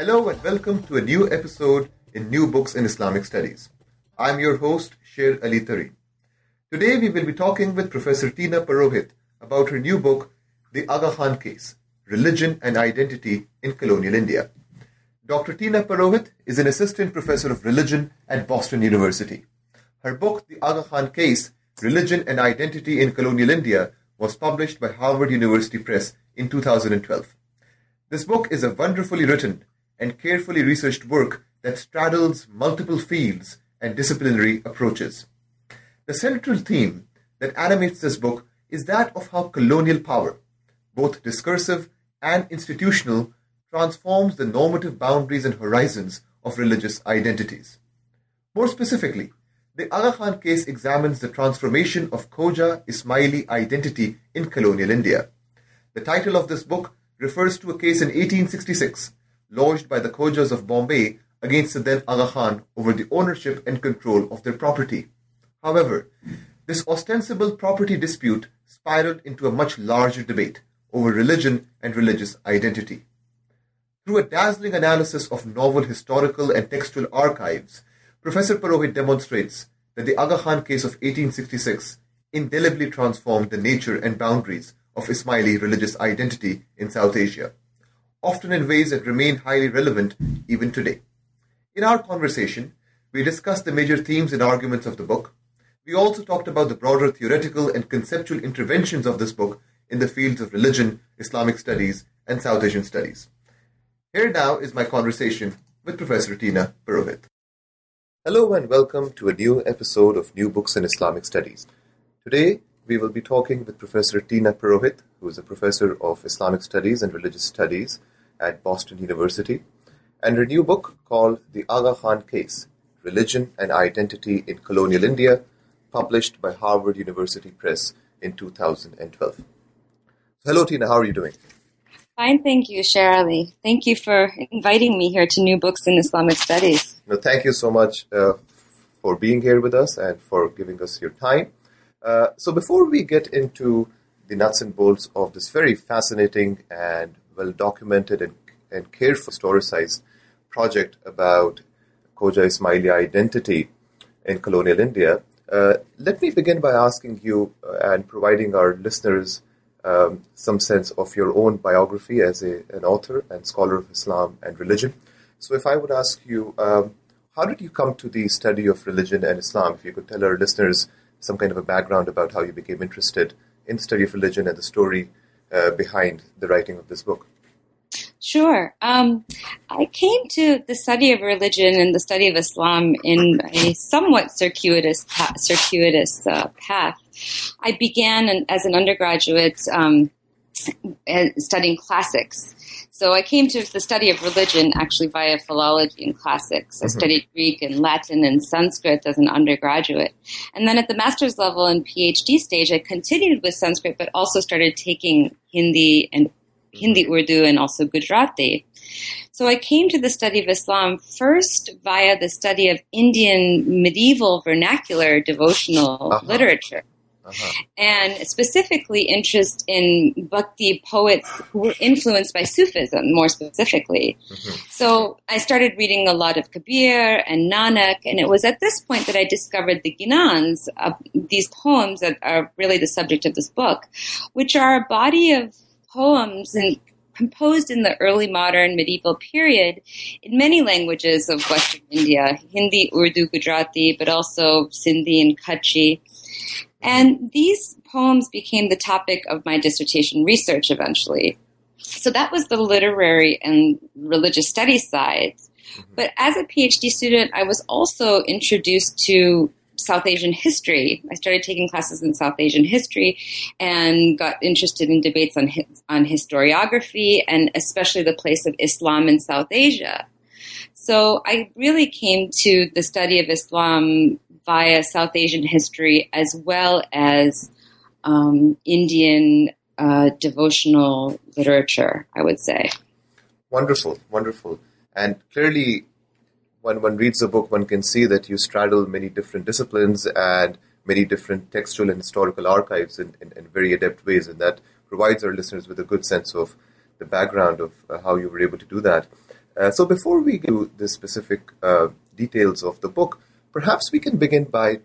Hello and welcome to a new episode in New Books in Islamic Studies. I'm your host, Sher Ali Tareen. Today we will be talking with Professor Teena Purohit about her new book, The Aga Khan Case Religion and Identity in Colonial India. Dr. Teena Purohit is an assistant professor of religion at Boston University. Her book, The Aga Khan Case Religion and Identity in Colonial India, was published by Harvard University Press in 2012. This book is a wonderfully written and carefully researched work that straddles multiple fields and disciplinary approaches. The central theme that animates this book is that of how colonial power, both discursive and institutional, transforms the normative boundaries and horizons of religious identities. More specifically, the Aga Khan case examines the transformation of Khoja Ismaili identity in colonial India. The title of this book refers to a case in 1866 lodged by the Khojas of Bombay against the then Aga Khan over the ownership and control of their property. However, this ostensible property dispute spiraled into a much larger debate over religion and religious identity. Through a dazzling analysis of novel historical and textual archives, Professor Purohit demonstrates that the Aga Khan case of 1866 indelibly transformed the nature and boundaries of Ismaili religious identity in South Asia often in ways that remain highly relevant even today. In our conversation, we discussed the major themes and arguments of the book. We also talked about the broader theoretical and conceptual interventions of this book in the fields of religion, Islamic studies, and South Asian studies. Here now is my conversation with Professor Teena Purohit. Hello and welcome to a new episode of New Books in Islamic Studies. Today, we will be talking with Professor Teena Purohit, who is a professor of Islamic Studies and Religious Studies at Boston University, and her new book called The Aga Khan Case Religion and Identity in Colonial India, published by Harvard University Press in 2012. Hello, Teena, how are you doing? Fine, thank you, Sherali. Thank you for inviting me here to New Books in Islamic Studies. No, thank you so much uh, for being here with us and for giving us your time. Uh, so, before we get into the nuts and bolts of this very fascinating and well documented and, and carefully historicized project about Khoja Ismaili identity in colonial India, uh, let me begin by asking you uh, and providing our listeners um, some sense of your own biography as a, an author and scholar of Islam and religion. So, if I would ask you, um, how did you come to the study of religion and Islam? If you could tell our listeners some kind of a background about how you became interested in the study of religion and the story uh, behind the writing of this book. Sure. Um, I came to the study of religion and the study of Islam in a somewhat circuitous circuitous uh, path. I began as an undergraduate um, studying classics so I came to the study of religion actually via philology and classics. I mm-hmm. studied Greek and Latin and Sanskrit as an undergraduate. And then at the master's level and PhD stage, I continued with Sanskrit, but also started taking Hindi and Hindi Urdu and also Gujarati. So I came to the study of Islam first via the study of Indian medieval vernacular devotional uh-huh. literature uh-huh. and specifically interest in Bhakti poets who were influenced by Sufism, more specifically. Mm-hmm. So I started reading a lot of Kabir and Nanak, and it was at this point that I discovered the Ginans, uh, these poems that are really the subject of this book, which are a body of poems and composed in the early modern medieval period in many languages of Western India Hindi, Urdu, Gujarati, but also Sindhi and Kutchi. And these poems became the topic of my dissertation research eventually. So that was the literary and religious studies side. Mm-hmm. But as a PhD student, I was also introduced to South Asian history. I started taking classes in South Asian history and got interested in debates on on historiography and especially the place of Islam in South Asia. So I really came to the study of Islam via South Asian history as well as um, Indian uh, devotional literature, I would say. Wonderful, wonderful. And clearly, when one reads the book, one can see that you straddle many different disciplines and many different textual and historical archives in, in, in very adept ways, and that provides our listeners with a good sense of the background of uh, how you were able to do that. Uh, so, before we to the specific uh, details of the book, perhaps we can begin by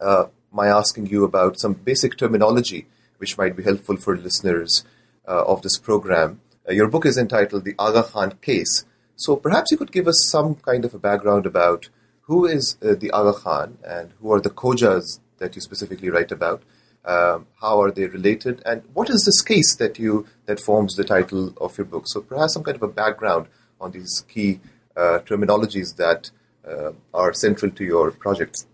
uh, my asking you about some basic terminology which might be helpful for listeners uh, of this program. Uh, your book is entitled The Aga Khan Case. So perhaps you could give us some kind of a background about who is uh, the Aga Khan and who are the Khojas that you specifically write about. Um, how are they related, and what is this case that you that forms the title of your book? So perhaps some kind of a background on these key uh, terminologies that uh, are central to your projects.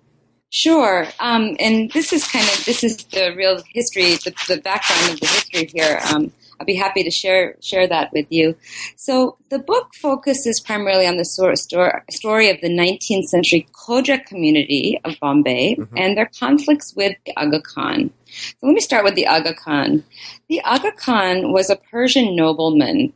Sure, um, and this is kind of this is the real history, the, the background of the history here. Um, I'll be happy to share share that with you. So the book focuses primarily on the story of the 19th century Khoja community of Bombay mm-hmm. and their conflicts with the Aga Khan. So let me start with the Aga Khan. The Aga Khan was a Persian nobleman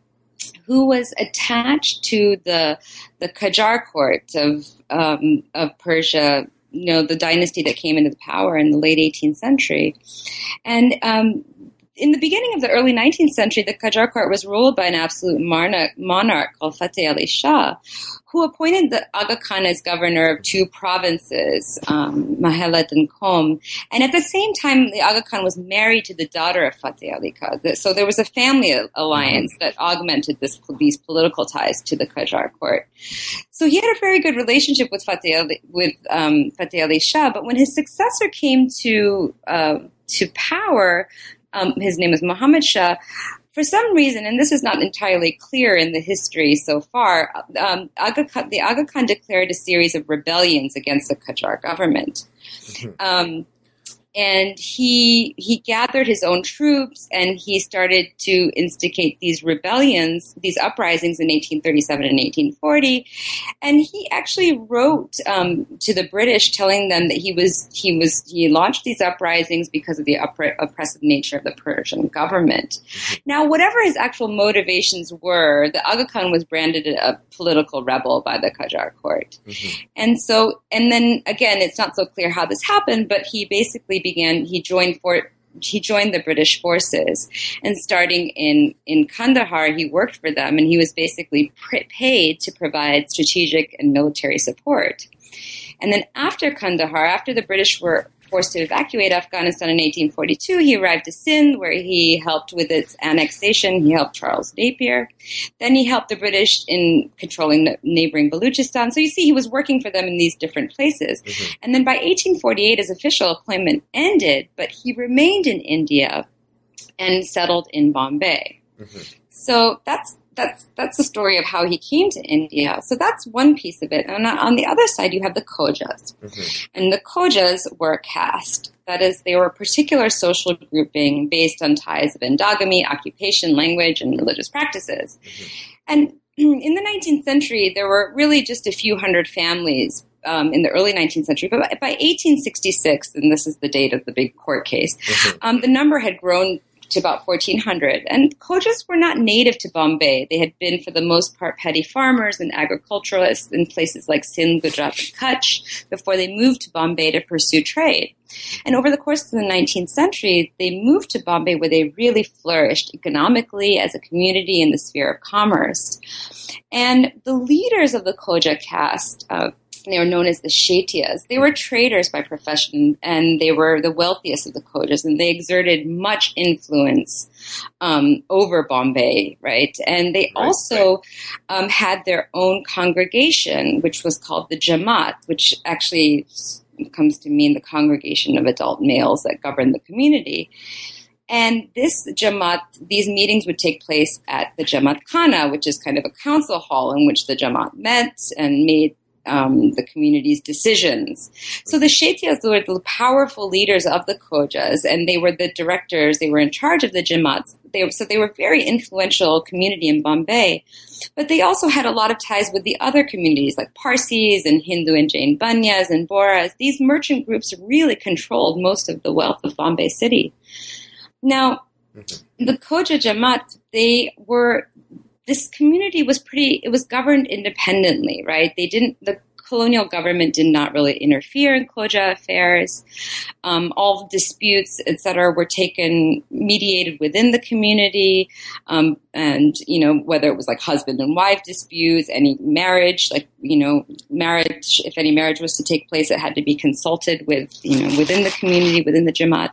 who was attached to the the Qajar court of um, of Persia you know the dynasty that came into power in the late 18th century, and um, in the beginning of the early 19th century, the Qajar court was ruled by an absolute monarch, monarch called Fateh Ali Shah, who appointed the Aga Khan as governor of two provinces, um, and Qom. And at the same time, the Aga Khan was married to the daughter of Fateh Ali Khan. So there was a family alliance that augmented this, these political ties to the Qajar court. So he had a very good relationship with Fateh Ali, with um, Fateh Ali Shah, but when his successor came to uh, to power, um, his name is Muhammad Shah. For some reason, and this is not entirely clear in the history so far, um, Aga Khan, the Aga Khan declared a series of rebellions against the Qajar government. Mm-hmm. Um, and he he gathered his own troops and he started to instigate these rebellions, these uprisings in 1837 and 1840. And he actually wrote um, to the British, telling them that he was he was he launched these uprisings because of the oppre- oppressive nature of the Persian government. Now, whatever his actual motivations were, the Aga Khan was branded a political rebel by the Qajar court. Mm-hmm. And so, and then again, it's not so clear how this happened, but he basically began, he joined Fort he joined the British forces, and starting in in Kandahar, he worked for them, and he was basically paid to provide strategic and military support. And then after Kandahar, after the British were forced to evacuate Afghanistan in 1842, he arrived to Sindh, where he helped with its annexation. He helped Charles Napier. Then he helped the British in controlling neighboring Baluchistan. So you see, he was working for them in these different places. Mm-hmm. And then by 1848, his official appointment ended, but he remained in India and settled in Bombay. Mm-hmm. So that's that's that's the story of how he came to India. So that's one piece of it. And on the other side, you have the Khojas, mm-hmm. and the Khojas were a caste. That is, they were a particular social grouping based on ties of endogamy, occupation, language, and religious practices. Mm-hmm. And in the 19th century, there were really just a few hundred families um, in the early 19th century, but by, by, 1866, and this is the date of the big court case, mm-hmm. um, the number had grown to about 1400. And Khojas were not native to Bombay. They had been, for the most part, petty farmers and agriculturalists in places like Sindh, Gujarat, and Kutch before they moved to Bombay to pursue trade. And over the course of the 19th century, they moved to Bombay where they really flourished economically as a community in the sphere of commerce. And the leaders of the Khoja caste, uh, they were known as the Shetiyas. They were traders by profession, and they were the wealthiest of the Khojas, and they exerted much influence um, over Bombay, right? And they right, also. Um, had their own congregation, which was called the Jamaat, which actually comes to mean the congregation of adult males that govern the community. And this Jamaat, these meetings would take place at the Jamaat Khana, which is kind of a council hall in which the Jamaat met and made um, the community's decisions. So the Shetias were the powerful leaders of the Khojas, and they were the directors. They were in charge of the Jamaats. They, so they were very influential community in Bombay. But they also had a lot of ties with the other communities like Parsis and Hindu and Jain Banyas and Bohras. These merchant groups really controlled most of the wealth of Bombay City. Now, mm-hmm. the Khoja Jamaat, they were this community was pretty it was governed independently right they didn't the colonial government did not really interfere in Khoja affairs. Um, all disputes, etc., were taken mediated within the community, um, and you know whether it was like husband and wife disputes, any marriage, like you know marriage, if any marriage was to take place, it had to be consulted with you know within the community, within the Jamaat,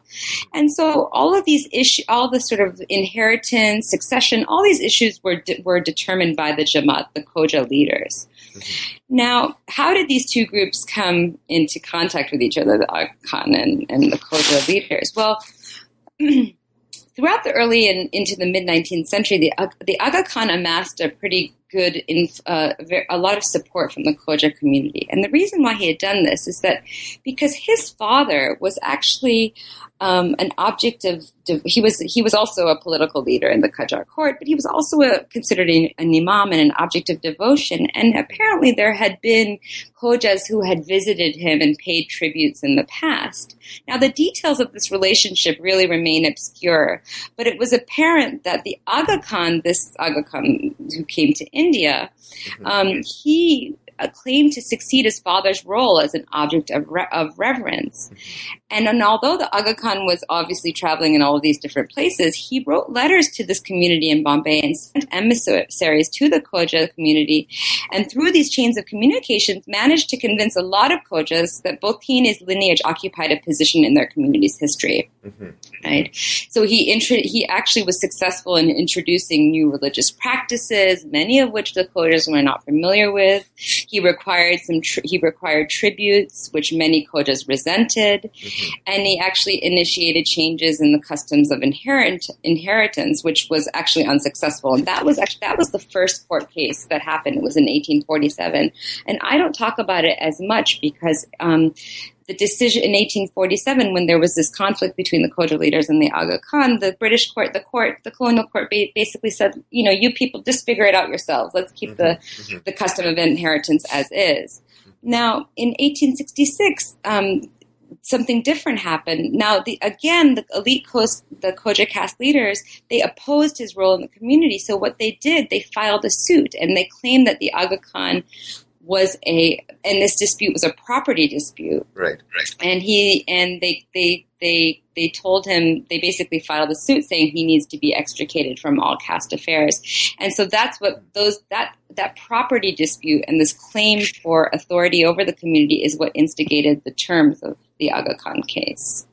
and so all of these issues, all the sort of inheritance, succession, all these issues were de- were determined by the Jamaat, the Khoja leaders. Mm-hmm. Now, how did these two groups come into contact with each other, the Aga Khan and, and the Khoja leaders? Well, throughout the early and into the mid 19th century, the, the Aga Khan amassed a pretty good, inf- uh, a lot of support from the Khoja community. And the reason why he had done this is that because his father was actually um, an object of he was he was also a political leader in the Qajar court, but he was also a, considered an, an imam and an object of devotion. And apparently, there had been Khojas who had visited him and paid tributes in the past. Now, the details of this relationship really remain obscure, but it was apparent that the Aga Khan, this Aga Khan who came to India, mm-hmm. um, he claimed to succeed his father's role as an object of, re- of reverence. And, and although the Aga Khan was obviously traveling in all of these different places, he wrote letters to this community in Bombay and sent emissaries to the Khoja community. And through these chains of communications, managed to convince a lot of Khojas that both he and his lineage occupied a position in their community's history. Mm-hmm. Right. So he intro- he actually was successful in introducing new religious practices, many of which the Khojas were not familiar with. He required some tri- he required tributes, which many Khojas resented, mm-hmm. and he actually initiated changes in the customs of inherent inheritance, which was actually unsuccessful. And that was actually that was the first court case that happened. It was in 1847, and I don't talk about it as much because. Um, the decision in 1847, when there was this conflict between the Khoja leaders and the Aga Khan, the British court, the court, the colonial court basically said, you know, you people just figure it out yourselves. Let's keep mm-hmm. the, mm-hmm. the custom of inheritance as is. Now, in 1866, um, something different happened. Now, the, again, the elite coast, the Khoja caste leaders, they opposed his role in the community. So what they did, they filed a suit and they claimed that the Aga Khan was a and this dispute was a property dispute. Right, right. And he and they they they they told him they basically filed a suit saying he needs to be extricated from all caste affairs. And so that's what those that that property dispute and this claim for authority over the community is what instigated the terms of the Aga Khan case.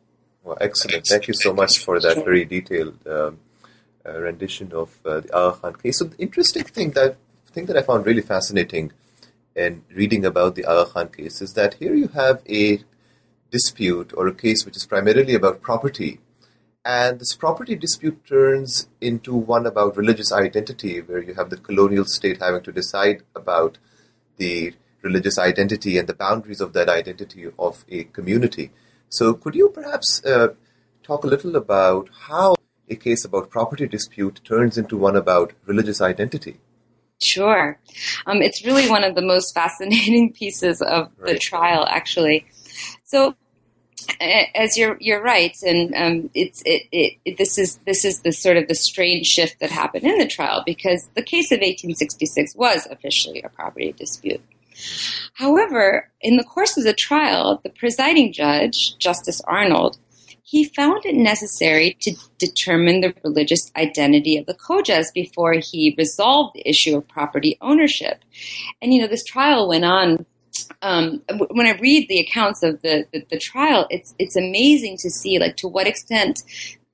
Well, excellent. Thank you so much for that very detailed um, uh, rendition of uh, the Aga Khan case. So, the interesting thing that thing that I found really fascinating and reading about the Aga Khan case is that here you have a dispute or a case which is primarily about property. And this property dispute turns into one about religious identity, where you have the colonial state having to decide about the religious identity and the boundaries of that identity of a community. So, could you perhaps uh, talk a little about how a case about property dispute turns into one about religious identity? Sure. Um, it's really one of the most fascinating pieces of right. the trial, actually. So, as you're you're right, and um, it's it, it, it, this is this is the sort of the strange shift that happened in the trial because the case of 1866 was officially a property dispute. However, in the course of the trial, the presiding judge, Justice Arnold, he found it necessary to determine the religious identity of the Khojas before he resolved the issue of property ownership. And, you know, this trial went on. Um, when I read the accounts of the, the, the, trial, it's it's amazing to see like to what extent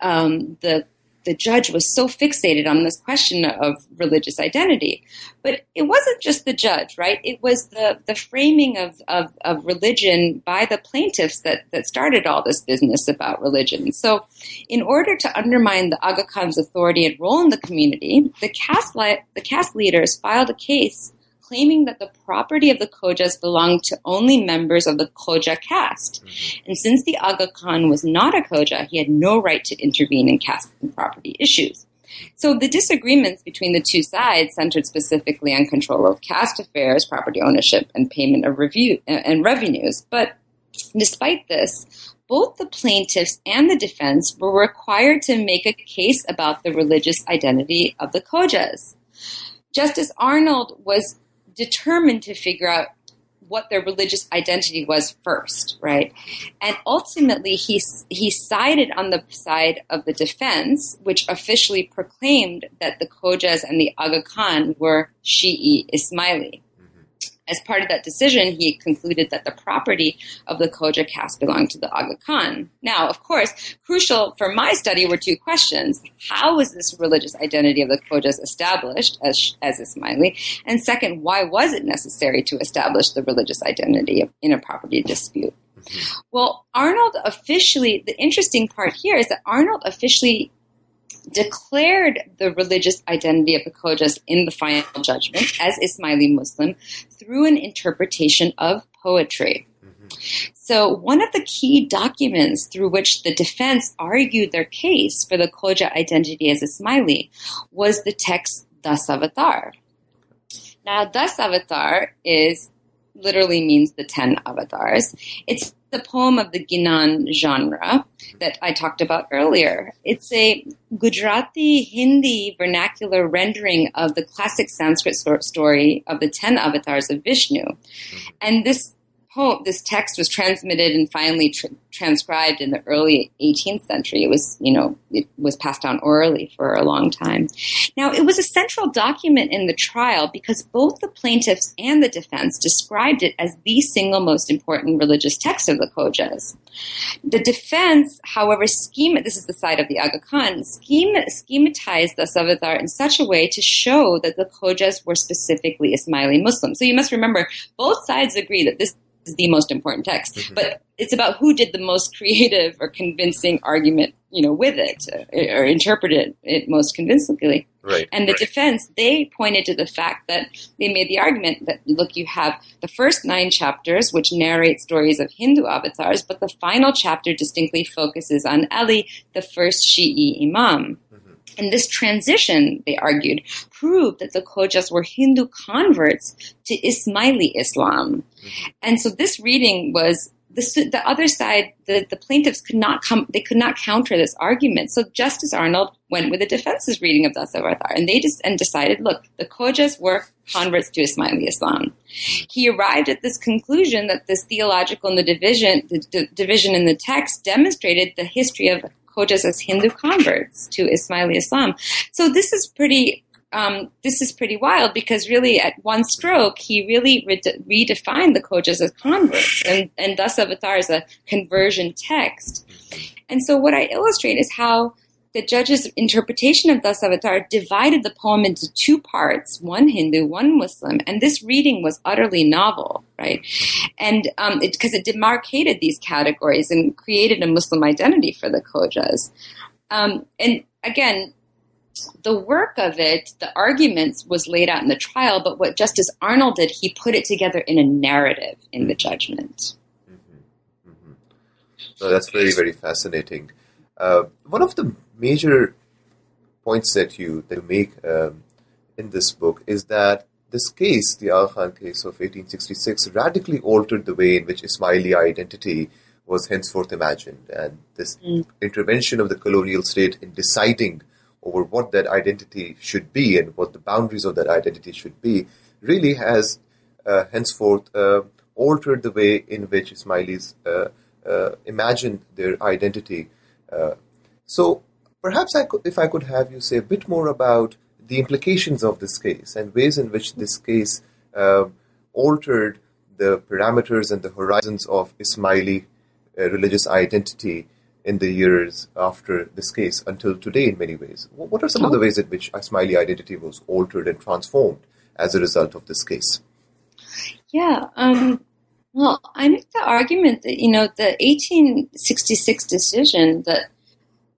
um, the the judge was so fixated on this question of religious identity. But it wasn't just the judge, right? It was the, the framing of, of, of religion by the plaintiffs that, that started all this business about religion. So, in order to undermine the Aga Khan's authority and role in the community, the caste, li- the caste leaders filed a case claiming that the property of the Khojas belonged to only members of the Khoja caste. Mm-hmm. And since the Aga Khan was not a Khoja, he had no right to intervene in caste and property issues. So the disagreements between the two sides centered specifically on control of caste affairs, property ownership, and payment of review and revenues. But despite this, both the plaintiffs and the defense were required to make a case about the religious identity of the Khojas. Justice Arnold was determined to figure out what their religious identity was first, right? And ultimately, he, he sided on the side of the defense, which officially proclaimed that the Khojas and the Aga Khan were Shi'i Ismaili. As part of that decision, he concluded that the property of the Khoja caste belonged to the Aga Khan. Now, of course, crucial for my study were two questions. How was this religious identity of the Khojas established as, as Ismaili? And second, why was it necessary to establish the religious identity in a property dispute? Mm-hmm. Well, Arnold officially, the interesting part here is that Arnold officially declared the religious identity of the Khojas in the final judgment as Ismaili Muslim through an interpretation of poetry. So, one of the key documents through which the defense argued their case for the Khoja identity as Ismaili was the text Dasavatar. Now, Dasavatar is literally means the ten avatars. It's the poem of the Ginan genre that I talked about earlier. It's a Gujarati Hindi vernacular rendering of the classic Sanskrit story of the ten avatars of Vishnu. Mm-hmm. And this poem, this text was transmitted and finally tr- transcribed in the early 18th century. It was, you know, it was passed down orally for a long time. Now, it was a central document in the trial because both the plaintiffs and the defense described it as the single most important religious text of the Khojas. The defense, however, scheme this is the side of the Aga Khan, scheme, schematized Dasavatar in such a way to show that the Khojas were specifically Ismaili Muslims. So you must remember, both sides agree that this is the most important text. Mm-hmm. But it's about who did the most creative or convincing argument, you know, with it or, or interpreted it most convincingly. Right. And the right. defense, they pointed to the fact that they made the argument that look, you have the first nine chapters which narrate stories of Hindu avatars, but the final chapter distinctly focuses on Ali, the first Shi'i imam. And this transition, they argued, proved that the Khojas were Hindu converts to Ismaili Islam. Mm-hmm. And so this reading was the, the other side, the, the plaintiffs could not come, they could not counter this argument. So Justice Arnold went with the defense's reading of Dasavatar, and they just and decided, look, the Khojas were converts to Ismaili Islam. He arrived at this conclusion that this theological and the division, the, the division in the text demonstrated the history of Khojas as Hindu converts to Ismaili Islam. So this is pretty. Um, this is pretty wild because really, at one stroke, he really re- redefined the Khojas as converts, and and Dasavatar is a conversion text. And so, what I illustrate is how the judge's interpretation of Dasavatar divided the poem into two parts, one Hindu, one Muslim, and this reading was utterly novel, right? And because um, it, it, demarcated these categories and created a Muslim identity for the Khojas. Um, and again, the work of it, the arguments was laid out in the trial, but what Justice Arnold did, he put it together in a narrative in the judgment. Mm-hmm. Mm-hmm. So that's very, very fascinating. Uh, one of the major points that you that you make um, in this book is that this case, the Aga Khan case of 1866, radically altered the way in which Ismaili identity was henceforth imagined, and this mm. intervention of the colonial state in deciding over what that identity should be and what the boundaries of that identity should be really has uh, henceforth uh, altered the way in which Ismailis uh, uh imagined their identity uh, so perhaps I could, if I could have you say a bit more about the implications of this case and ways in which this case uh, altered the parameters and the horizons of Ismaili uh, religious identity in the years after this case until today in many ways. What are some of the ways in which Ismaili identity was altered and transformed as a result of this case? Yeah, um, well, I make the argument that, you know, the 1866 decision that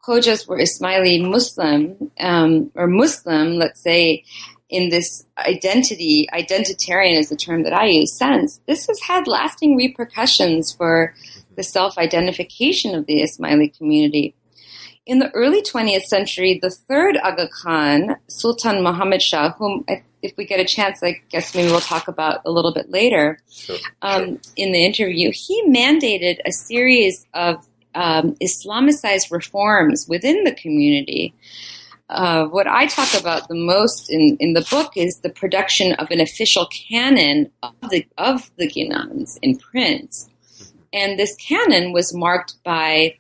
Khojas were Ismaili Muslim, um, or Muslim, let's say, in this identity, identitarian is the term that I use, sense, this has had lasting repercussions for the self identification of the Ismaili community. In the early 20th century, the third Aga Khan, Sultan Muhammad Shah, whom if we get a chance, I guess maybe we'll talk about a little bit later sure. Um, in the interview, he mandated a series of um, Islamicized reforms within the community. Uh, what I talk about the most in, in the book is the production of an official canon of the of the Ginans in print, and this canon was marked by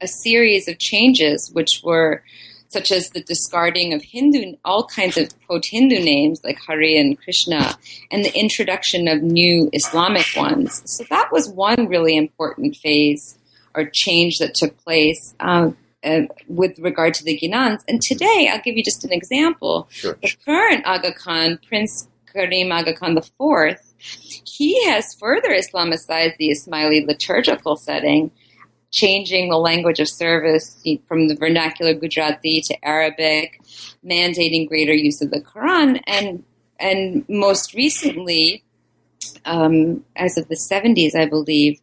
a series of changes, which were such as the discarding of Hindu, all kinds of quote Hindu names like Hari and Krishna, and the introduction of new Islamic ones. So that was one really important phase or change that took place. Um, uh, with regard to the Ginans. And today, I'll give you just an example. Sure. The current Aga Khan, Prince Karim Aga Khan IV, he has further Islamicized the Ismaili liturgical setting changing the language of service from the vernacular Gujarati to Arabic, mandating greater use of the Quran, and and most recently, um, as of the 70s, I believe,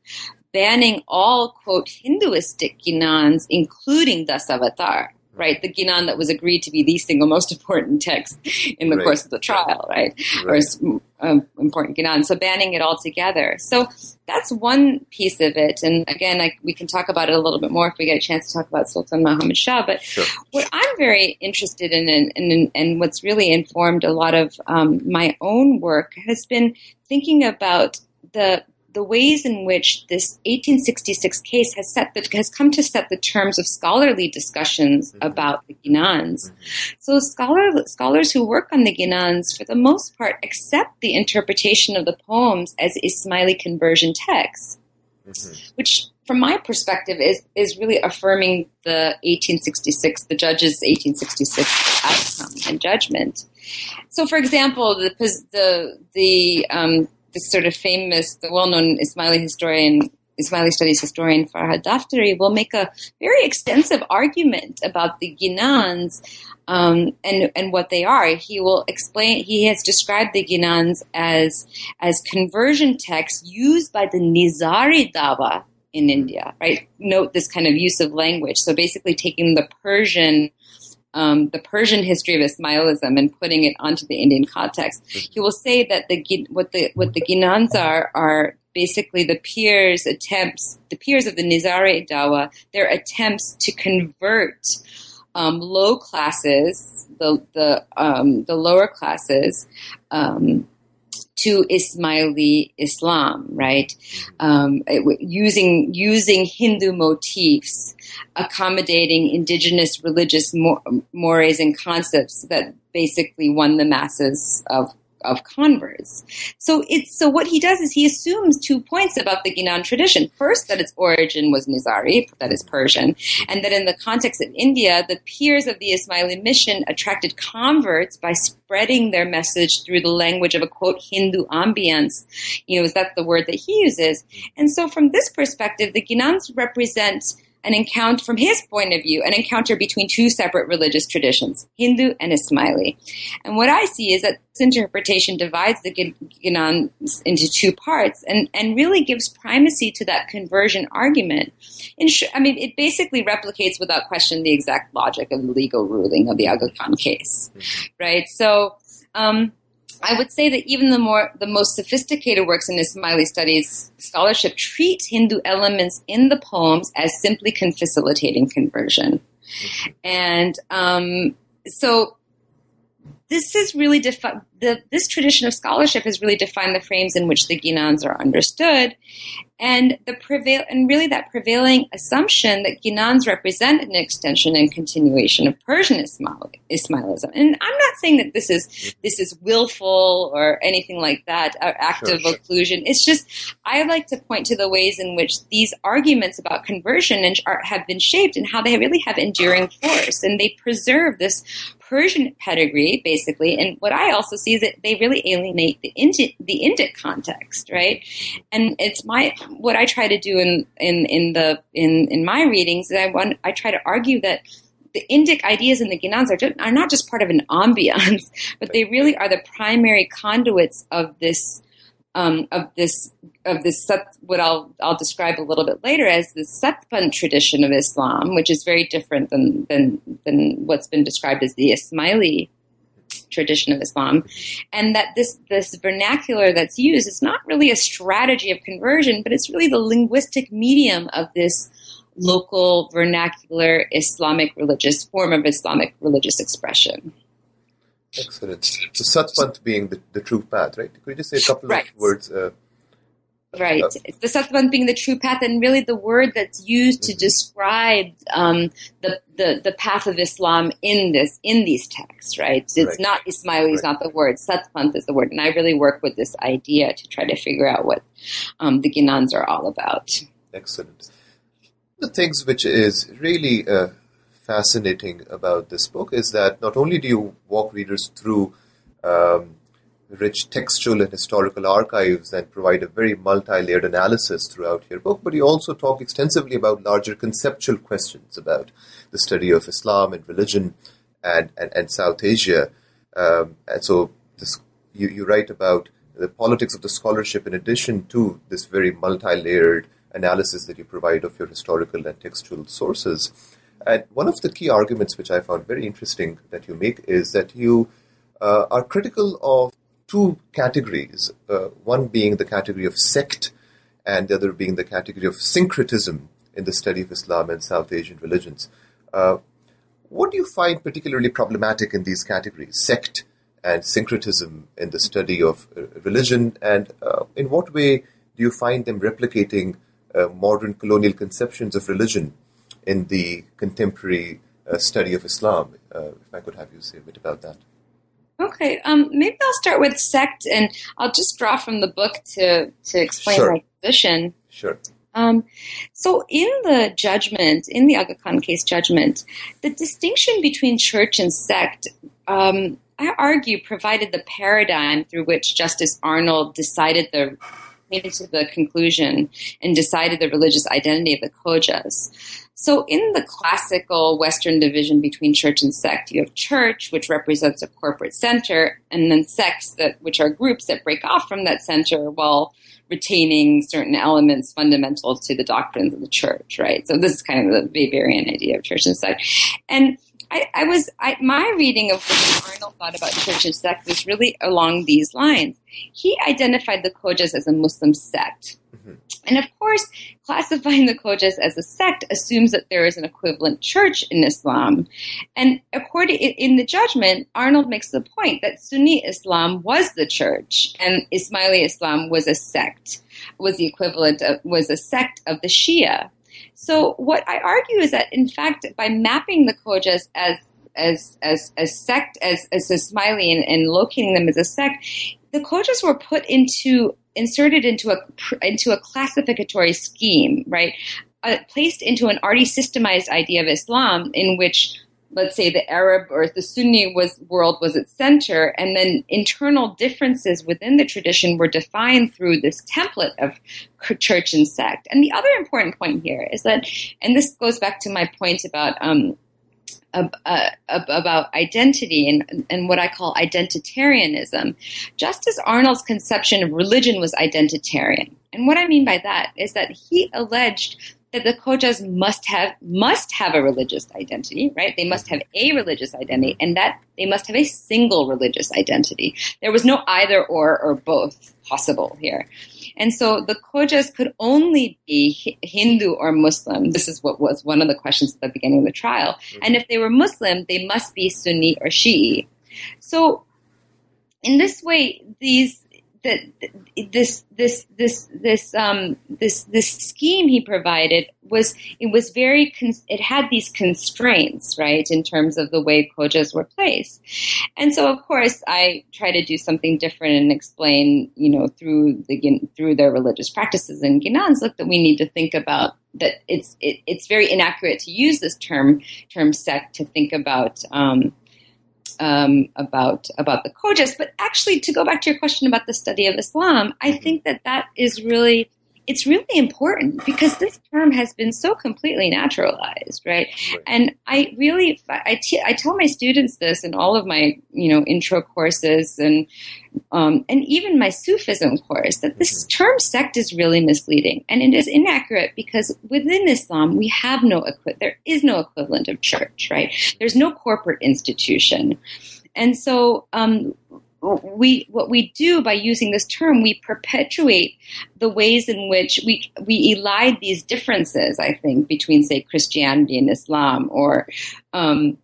banning all quote Hinduistic ginans, including Dasavatar right? The Ginan that was agreed to be the single most important text in the right. course of the trial, right? right. Or um, important Ginan. So banning it altogether. So that's one piece of it. And again, I, we can talk about it a little bit more if we get a chance to talk about Sultan Muhammad Shah. But sure. what I'm very interested in and, and, and, what's really informed a lot of um, my own work has been thinking about the the ways in which this 1866 case has set the, has come to set the terms of scholarly discussions mm-hmm. about the Ginans. Mm-hmm. So scholar, scholars who work on the Ginans, for the most part, accept the interpretation of the poems as Ismaili conversion texts, mm-hmm. which from my perspective, is is really affirming the 1866, the judge's 1866 outcome and judgment. So, for example, the the the um, this sort of famous, the well-known Ismaili historian, Ismaili studies historian Farhad Daftary will make a very extensive argument about the Ginans um, and and what they are. He will explain. He has described the Ginans as as conversion texts used by the Nizari Dawa in India. Right. Note this kind of use of language. So basically, taking the Persian um, the Persian history of Ismailism and putting it onto the Indian context. He will say that the what the what the Ginans are are basically the pirs' attempts, the pirs of the Nizari Dawa, their attempts to convert um, low classes, the the um, the lower classes, um, to Ismaili Islam, right? Um, using using Hindu motifs, accommodating indigenous religious mores and concepts that basically won the masses of of converts. So it's so what he does is he assumes two points about the Ginan tradition. First, that its origin was Nizari, that is Persian, and that in the context of India, the pirs of the Ismaili mission attracted converts by spreading their message through the language of a quote Hindu ambience. You know, is that the word that he uses. And so from this perspective, the Ginans represent an encounter, from his point of view, an encounter between two separate religious traditions, Hindu and Ismaili. And what I see is that this interpretation divides the Ginan into two parts and, and really gives primacy to that conversion argument. Sh- I mean, it basically replicates without question the exact logic of the legal ruling of the Aga Khan case, mm-hmm. right? So, um, I would say that even the more the most sophisticated works in Ismaili studies scholarship treat Hindu elements in the poems as simply facilitating conversion, and um, so this is really defi- the, this tradition of scholarship has really defined the frames in which the Ginans are understood, and the prevail and really that prevailing assumption that Ginans represent an extension and continuation of Persian Ismail, Ismailism. And I'm not saying that this is this is willful or anything like that, or active sure, occlusion. It's just I like to point to the ways in which these arguments about conversion and are, have been shaped and how they really have enduring force, and they preserve this Persian pedigree, basically. And what I also see is that they really alienate the Indic, the Indic context, right? And it's my what I try to do in in in the in in my readings. Is I want I try to argue that the Indic ideas in the Ginans are, are not just part of an ambiance, but they really are the primary conduits of this um, of this of this what I'll I'll describe a little bit later as the Satpanth tradition of Islam, which is very different than than than what's been described as the Ismaili tradition of Islam, and that this this vernacular that's used is not really a strategy of conversion, but it's really the linguistic medium of this local vernacular Islamic religious form of Islamic religious expression. Excellent. So Satpanth being the, the true path, right? Could you just say a couple right. of words? Uh, right. Uh, it's the Satpanth being the true path, and really the word that's used mm-hmm. to describe um, the, the the path of Islam in this in these texts, right? It's right. not Ismaili is right. not the word. Satpanth is the word, and I really work with this idea to try to figure out what um, the Ginans are all about. Excellent. The things which is really uh, fascinating about this book is that not only do you walk readers through um, rich textual and historical archives and provide a very multi-layered analysis throughout your book, but you also talk extensively about larger conceptual questions about the study of Islam and religion and, and, and South Asia. Um, and so this, you, you write about the politics of the scholarship in addition to this very multi-layered analysis that you provide of your historical and textual sources. And one of the key arguments which I found very interesting that you make is that you uh, are critical of two categories, uh, one being the category of sect and the other being the category of syncretism in the study of Islam and South Asian religions. Uh, what do you find particularly problematic in these categories, sect and syncretism in the study of uh, religion, and uh, in what way do you find them replicating uh, modern colonial conceptions of religion in the contemporary uh, study of Islam. Uh, if I could have you say a bit about that. Okay, um, maybe I'll start with sect, and I'll just draw from the book to to explain sure. my position. Sure. Um, so, in the judgment, in the Aga Khan case judgment, the distinction between church and sect, um, I argue, provided the paradigm through which Justice Arnold decided the came to the conclusion and decided the religious identity of the Khojas. So, in the classical Western division between church and sect, you have church, which represents a corporate center, and then sects, that which are groups that break off from that center while retaining certain elements fundamental to the doctrines of the church, right? So, this is kind of the Weberian idea of church and sect. And I, I was I, my reading of what Arnold thought about church and sect was really along these lines. He identified the Khojas as a Muslim sect and of course, classifying the Khojas as a sect assumes that there is an equivalent church in Islam. And according in the judgment, Arnold makes the point that Sunni Islam was the church and Ismaili Islam was a sect, was the equivalent of, was a sect of the Shia. So what I argue is that in fact, by mapping the Khojas as as as a sect as as Ismaili and, and locating them as a sect, the Khojas were put into inserted into a into a classificatory scheme, right? Uh, placed into an already systemized idea of Islam in which let's say the Arab or the Sunni was world was its center, and then internal differences within the tradition were defined through this template of church and sect. And the other important point here is that, and this goes back to my point about um, uh, about identity and, and what I call identitarianism. Justice Arnold's conception of religion was identitarian. And what I mean by that is that he alleged that the khojas must have must have a religious identity, right? They must have a religious identity, and that they must have a single religious identity. There was no either or or both possible here. And so the Khojas could only be Hindu or Muslim. This is what was one of the questions at the beginning of the trial. Mm-hmm. And if they were Muslim, they must be Sunni or Shi'i. So in this way, these that this this this this um this this scheme he provided was it was very it had these constraints right in terms of the way khojas were placed. And so of course i try to do something different and explain you know through the through their religious practices in ginans look that we need to think about that it's it, it's very inaccurate to use this term term sect to think about um, um, about about the Khojas. But actually, to go back to your question about the study of Islam, I mm-hmm. think that that is really it's really important because this term has been so completely naturalized, right? right. And I really, I, t- I tell my students this in all of my, you know, intro courses and, um, and even my Sufism course that this mm-hmm. term sect is really misleading and it is inaccurate because within Islam we have no equi- there is no equivalent of church, right? There's no corporate institution, and so um, we what we do by using this term we perpetuate the ways in which we we elide these differences i think between say christianity and islam or um,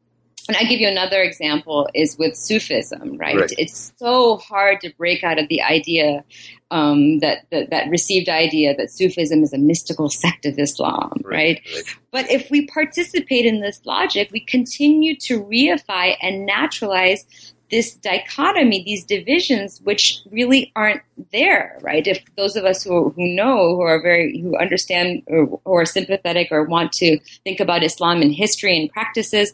and I give you another example is with Sufism, right? right. It's so hard to break out of the idea um, that, that, that received idea that Sufism is a mystical sect of Islam, right, right? right? But if we participate in this logic, we continue to reify and naturalize this dichotomy, these divisions, which really aren't there, right? If those of us who, who know, who are very, who understand or, or are sympathetic or want to think about Islam and history and practices,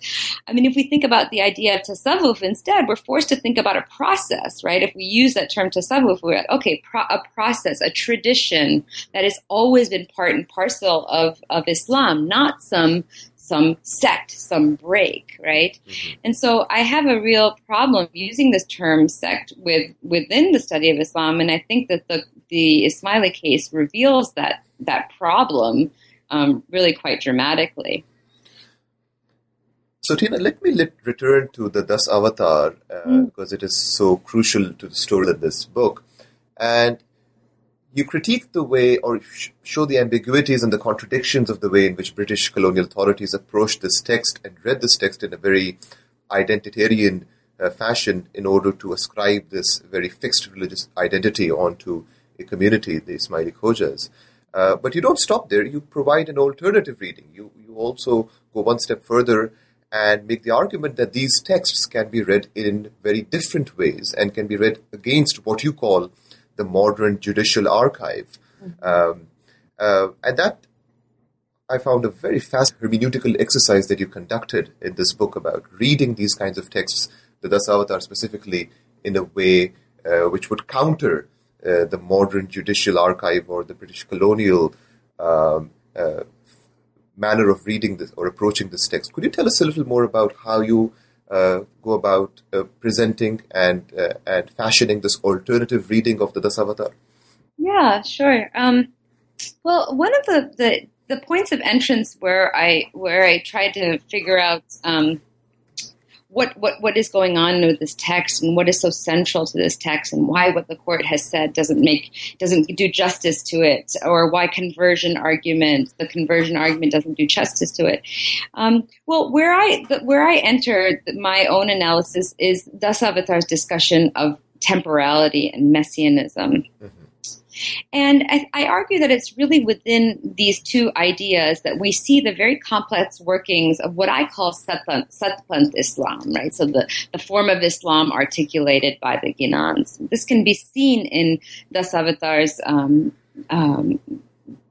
I mean, if we think about the idea of tasawwuf instead, we're forced to think about a process, right? If we use that term tasawwuf, we're okay, pro- a process, a tradition that has always been part and parcel of, of Islam, not some some sect, some break, right? Mm-hmm. And so I have a real problem using this term sect with within the study of Islam, and I think that the the Ismaili case reveals that that problem um, really quite dramatically. So, Teena, let me let, return to the Dasavatar uh, mm. because it is so crucial to the story of this book. And you critique the way or show the ambiguities and the contradictions of the way in which British colonial authorities approached this text and read this text in a very identitarian uh, fashion in order to ascribe this very fixed religious identity onto a community, the Ismaili Khojas. Uh, but you don't stop there. You provide an alternative reading. You, you also go one step further and make the argument that these texts can be read in very different ways and can be read against what you call the modern judicial archive. Mm-hmm. Um, uh, and that I found a very fast hermeneutical exercise that you conducted in this book about reading these kinds of texts, the Dasavatar specifically, in a way uh, which would counter uh, the modern judicial archive or the British colonial um, uh, manner of reading this or approaching this text. Could you tell us a little more about how you uh, go about uh, presenting and uh, and fashioning this alternative reading of the Dasavatar? Yeah, sure. Um, well, one of the, the, the points of entrance where I where I tried to figure out um, what, what, what is going on with this text and what is so central to this text and why what the court has said doesn't make doesn't do justice to it or why conversion argument the conversion argument doesn't do justice to it. Um, well, where I where I enter my own analysis is Dasavatar's discussion of temporality and messianism. Mm-hmm. And I, I, argue that it's really within these two ideas that we see the very complex workings of what I call Satpanth Islam, right? So the, the form of Islam articulated by the Ginans. This can be seen in Dasavatar's um, um,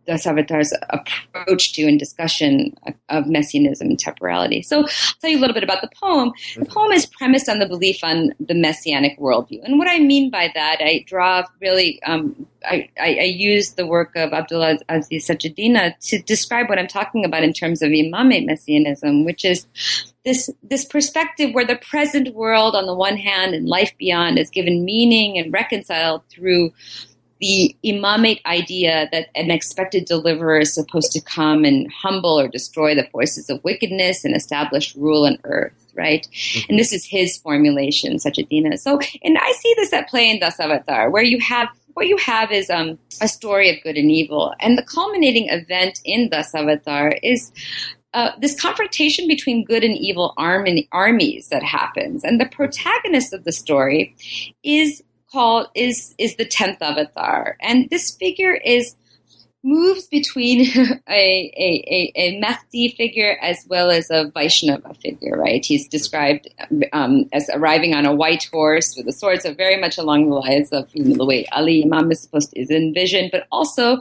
Dasavatar's approach to and discussion of messianism and temporality. So I'll tell you a little bit about the poem. The poem is premised on the belief on the messianic worldview. And what I mean by that, I draw really, um, I, I, I, use the work of Abdullah Aziz Sachedina to describe what I'm talking about in terms of imamate messianism, which is this this perspective where the present world on the one hand and life beyond is given meaning and reconciled through the imamate idea that an expected deliverer is supposed to come and humble or destroy the forces of wickedness and establish rule on earth, right? Mm-hmm. And this is his formulation, such Sachedina. So, and I see this at play in Dasavatar, where you have what you have is um, a story of good and evil, and the culminating event in Dasavatar is uh, this confrontation between good and evil army, armies that happens. And the protagonist of the story is called is is the tenth avatar, and this figure is moves between a, a, a, Mahdi figure as well as a Vaishnava figure, right? He's described um, as arriving on a white horse with a sword, so very much along the lines of you know, the way Ali Imam is supposed to, is envisioned, but also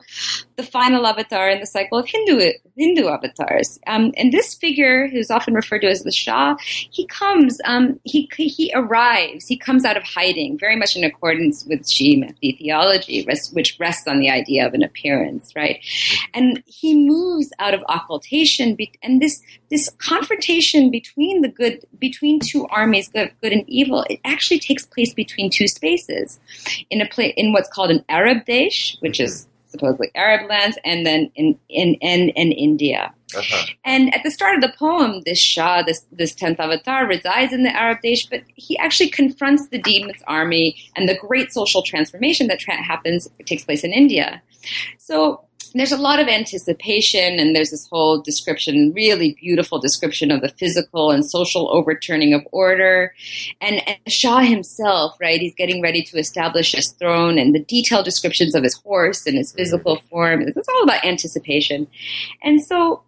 the final avatar in the cycle of Hindu Hindu avatars. Um, and this figure, who's often referred to as the Shah, he comes, um, he he arrives, he comes out of hiding, very much in accordance with Shi'i Mahdi theology, which rests on the idea of an appearance, right? And he moves out of occultation, and this this confrontation between the good, between two armies, good, good and evil, it actually takes place between two spaces, in a place in what's called an Arab Desh, which is supposedly Arab lands, and then in in in, in India. Uh-huh. And at the start of the poem, this Shah, this this tenth avatar, resides in the Arab Desh, but he actually confronts the demon's army and the great social transformation that tra- happens takes place in India. So there's a lot of anticipation, and there's this whole description, really beautiful description of the physical and social overturning of order. And, and, Shah himself, right, he's getting ready to establish his throne, and the detailed descriptions of his horse and his physical mm-hmm. form. It's all about anticipation. And so,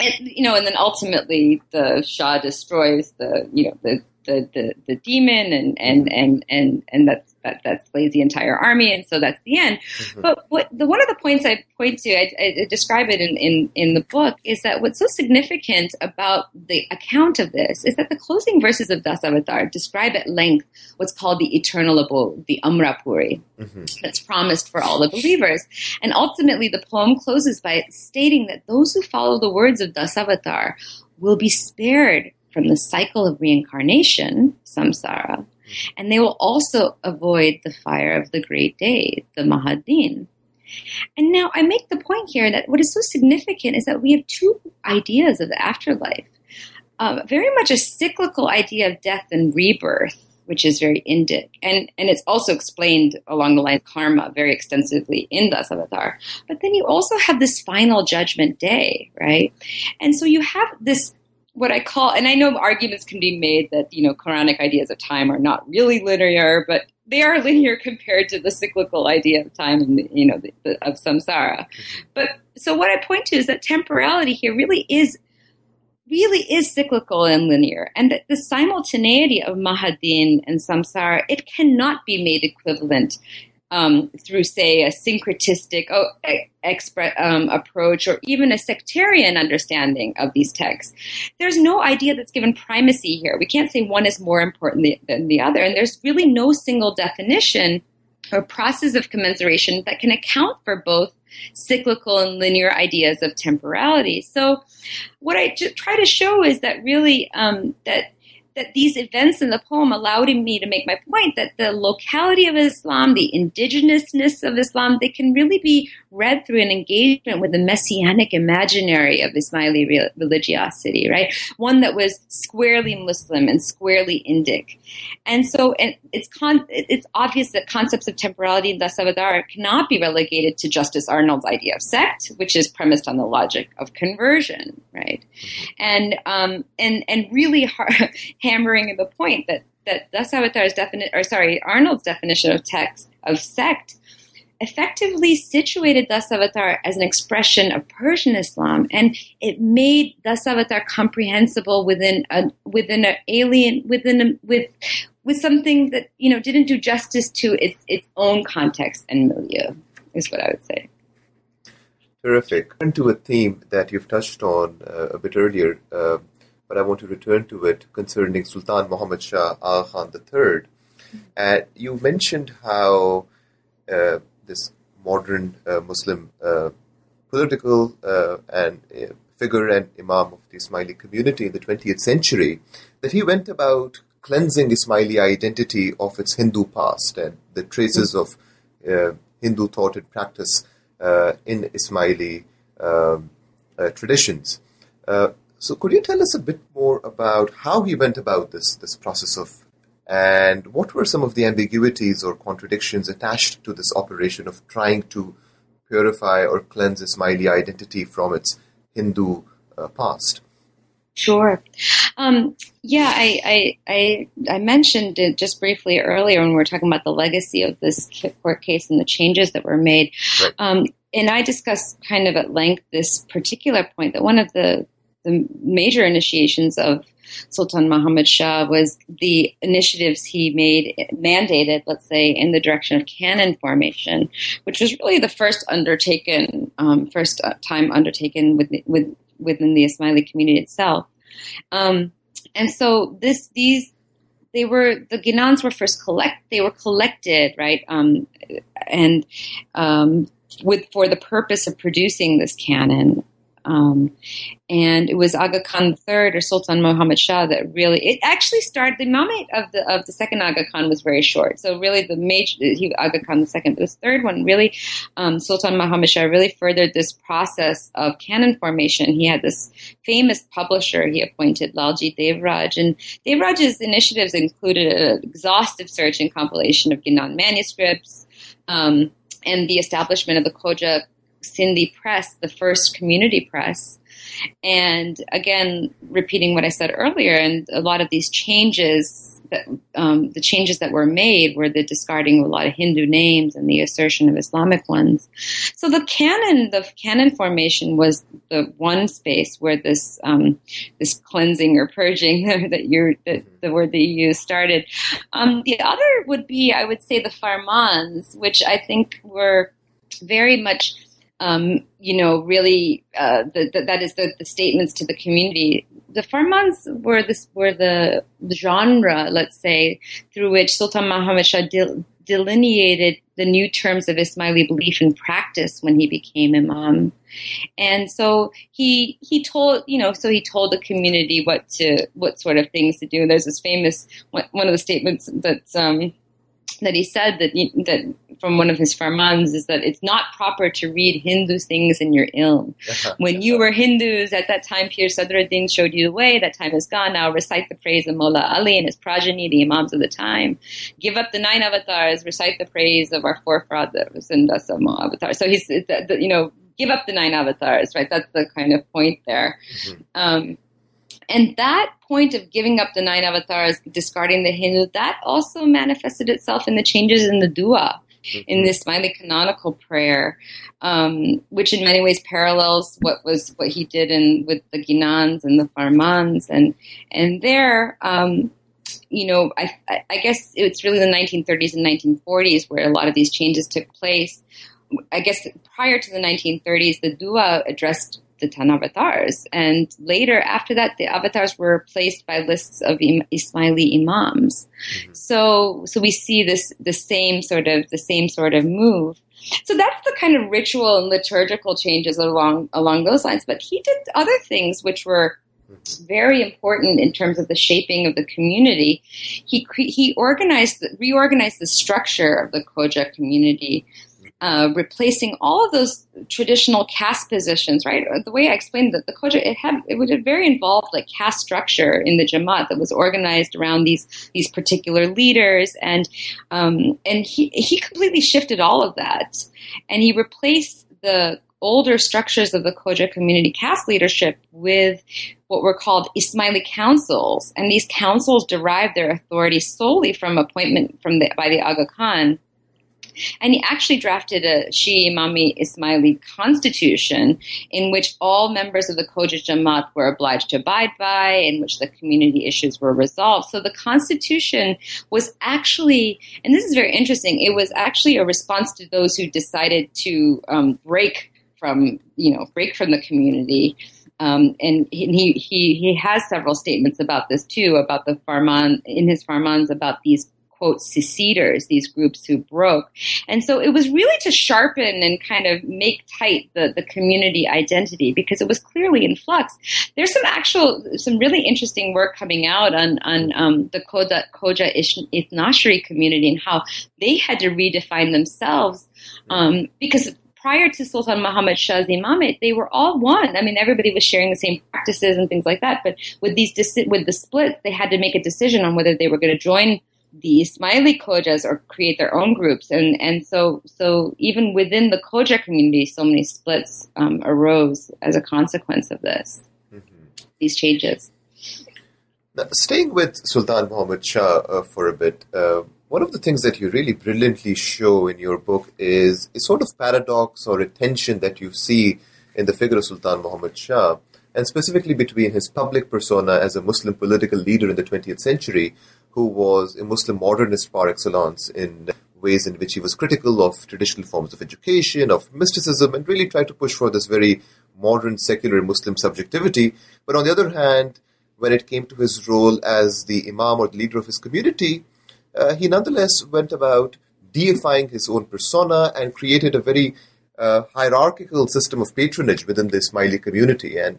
and, you know, and then ultimately the Shah destroys the, you know, the the, the, the demon and, and, and, and, and that's that that slays the entire army, and so that's the end. Mm-hmm. But what the one of the points I point to, I, I, describe it in, in in the book, is that what's so significant about the account of this is that the closing verses of Dasavatar describe at length what's called the eternal abode, the Amrapuri, mm-hmm. that's promised for all the believers. And ultimately, the poem closes by stating that those who follow the words of Dasavatar will be spared from the cycle of reincarnation, samsara, and they will also avoid the fire of the great day, the Mahadin. And now I make the point here that what is so significant is that we have two ideas of the afterlife. Uh, very much a cyclical idea of death and rebirth, which is very Indic. And, and it's also explained along the line of karma very extensively in Dasavatar. But then you also have this final judgment day, right? And so you have this what I call, and I know arguments can be made that, you know, Quranic ideas of time are not really linear, but they are linear compared to the cyclical idea of time and, you know, the, the, of samsara. Mm-hmm. But so what I point to is that temporality here really is really is cyclical and linear, and that the simultaneity of Mahadin and samsara, it cannot be made equivalent um, through, say, a syncretistic oh, expre- um, approach or even a sectarian understanding of these texts. There's no idea that's given primacy here. We can't say one is more important than the other, and there's really no single definition or process of commensuration that can account for both cyclical and linear ideas of temporality. So, what I try to show is that really um, that that these events in the poem allowed me to make my point that the locality of Islam, the indigenousness of Islam, they can really be read through an engagement with the messianic imaginary of Ismaili religiosity, right? One that was squarely Muslim and squarely Indic. And so and it's con- it's obvious that concepts of temporality in the Dasavatar cannot be relegated to Justice Arnold's idea of sect, which is premised on the logic of conversion, right? And um, and and really hard, hammering the point that that Dasavatar's definite, or sorry, Arnold's definition of text of sect effectively situated Dasavatar as an expression of Persian Islam, and it made Dasavatar comprehensible within a within an alien within a, with with something that you know didn't do justice to its its own context and milieu. Is what I would say. Terrific. And to a theme that you've touched on uh, a bit earlier, uh, but I want to return to it concerning Sultan Muhammad Shah Aga Khan III. Uh, you mentioned how uh, this modern uh, Muslim uh, political uh, and figure and imam of the Ismaili community in the 20th century, that he went about cleansing Ismaili identity of its Hindu past and the traces of Hindu thought and practice in Ismaili um, traditions. So, could you tell us a bit more about how he went about this this process of and what were some of the ambiguities or contradictions attached to this operation of trying to purify or cleanse Ismaili identity from its Hindu uh, past? Sure. Um, yeah, I, I, I, I, mentioned it just briefly earlier when we were talking about the legacy of this court case and the changes that were made. Right. Um, and I discussed kind of at length this particular point that one of the the major initiations of Sultan Muhammad Shah was the initiatives he made mandated, let's say, in the direction of canon formation, which was really the first undertaken, um, first uh, time undertaken with, with, within the Ismaili community itself. Um, and so this these they were the Ginans were first collect they were collected right um, and um, with for the purpose of producing this canon. Um, and it was Aga Khan III or Sultan Muhammad Shah that really it actually started the imamate of the of the second Aga Khan was very short. So really the major he, Aga Khan the second, this third one really um, Sultan Muhammad Shah really furthered this process of canon formation. He had this famous publisher he appointed Lalji Devraj, and Devraj's initiatives included an exhaustive search and compilation of Ginan manuscripts. Um, and the establishment of the Khoja Sindhi Press, the first community press. And again, repeating what I said earlier, and a lot of these changes that um, the changes that were made were the discarding of a lot of Hindu names and the assertion of Islamic ones. So the canon, the canon formation was the one space where this um, this cleansing or purging that you the word that you used started. Um, the other would be, I would say, the farmans, which I think were very much um, you know, really, uh, the, the, that is the, the, statements to the community. The farmans were this were the, genre, let's say, through which Sultan Muhammad Shah del- delineated the new terms of Ismaili belief and practice when he became imam. And so he he told you know so he told the community what to what sort of things to do. There's this famous one, of the statements that's um, that he said that that from one of his farmans is that it's not proper to read Hindu things in your ilm. when you were Hindus at that time, Pir Sadruddin showed you the way. That time is gone. Now recite the praise of Mullah Ali and his progeny, the imams of the time. Give up the nine avatars. Recite the praise of our forefathers and the avatars. So he's, you know, give up the nine avatars, right? That's the kind of point there. Mm-hmm. Um, and that point of giving up the nine avatars, discarding the Hindu, that also manifested itself in the changes in the dua, mm-hmm. in this Ismaili canonical prayer, um, which in many ways parallels what was what he did in with the Ginans and the Farmans, and and there. Um, you know, I, I guess it's really the 1930s and 1940s where a lot of these changes took place. I guess prior to the 1930s, the dua addressed the 10 avatars. And later, after that, the avatars were replaced by lists of Ismaili imams. Mm-hmm. So, so we see this, the same sort of, the same sort of move. So that's the kind of ritual and liturgical changes along, along those lines. But he did other things which were mm-hmm. very important in terms of the shaping of the community. He, he organized, reorganized the structure of the Khoja community uh, replacing all of those traditional caste positions, right? The way I explained that the Khoja, it had it would have very involved like caste structure in the Jamaat that was organized around these these particular leaders, and um, and he he completely shifted all of that, and he replaced the older structures of the Khoja community caste leadership with what were called Ismaili councils, and these councils derived their authority solely from appointment from the, by the Aga Khan and he actually drafted a Shi'i Imami Ismaili constitution in which all members of the Khoja Jamaat were obliged to abide by, in which the community issues were resolved. So the constitution was actually, and this is very interesting, it was actually a response to those who decided to um, break from, you know, break from the community. Um, and he, he he has several statements about this too, about the Farman in his Farmans about these quote seceders, these groups who broke. And so it was really to sharpen and kind of make tight the, the community identity because it was clearly in flux. There's some actual, some really interesting work coming out on, on um, the Khoja, Khoja Ithnashri community and how they had to redefine themselves um, because prior to Sultan Muhammad Shah's imamate, they were all one. I mean, everybody was sharing the same practices and things like that. But with these with the splits, they had to make a decision on whether they were going to join the Ismaili Khojas or create their own groups, and and so so even within the Khoja community, so many splits um, arose as a consequence of this. Mm-hmm. These changes. Now, staying with Sultan Muhammad Shah uh, for a bit, uh, one of the things that you really brilliantly show in your book is a sort of paradox or a tension that you see in the figure of Sultan Muhammad Shah, and specifically between his public persona as a Muslim political leader in the 20th century, who was a Muslim modernist par excellence in ways in which he was critical of traditional forms of education, of mysticism, and really tried to push for this very modern secular Muslim subjectivity. But on the other hand, when it came to his role as the Imam or the leader of his community, uh, he nonetheless went about deifying his own persona and created a very uh, hierarchical system of patronage within the Ismaili community. And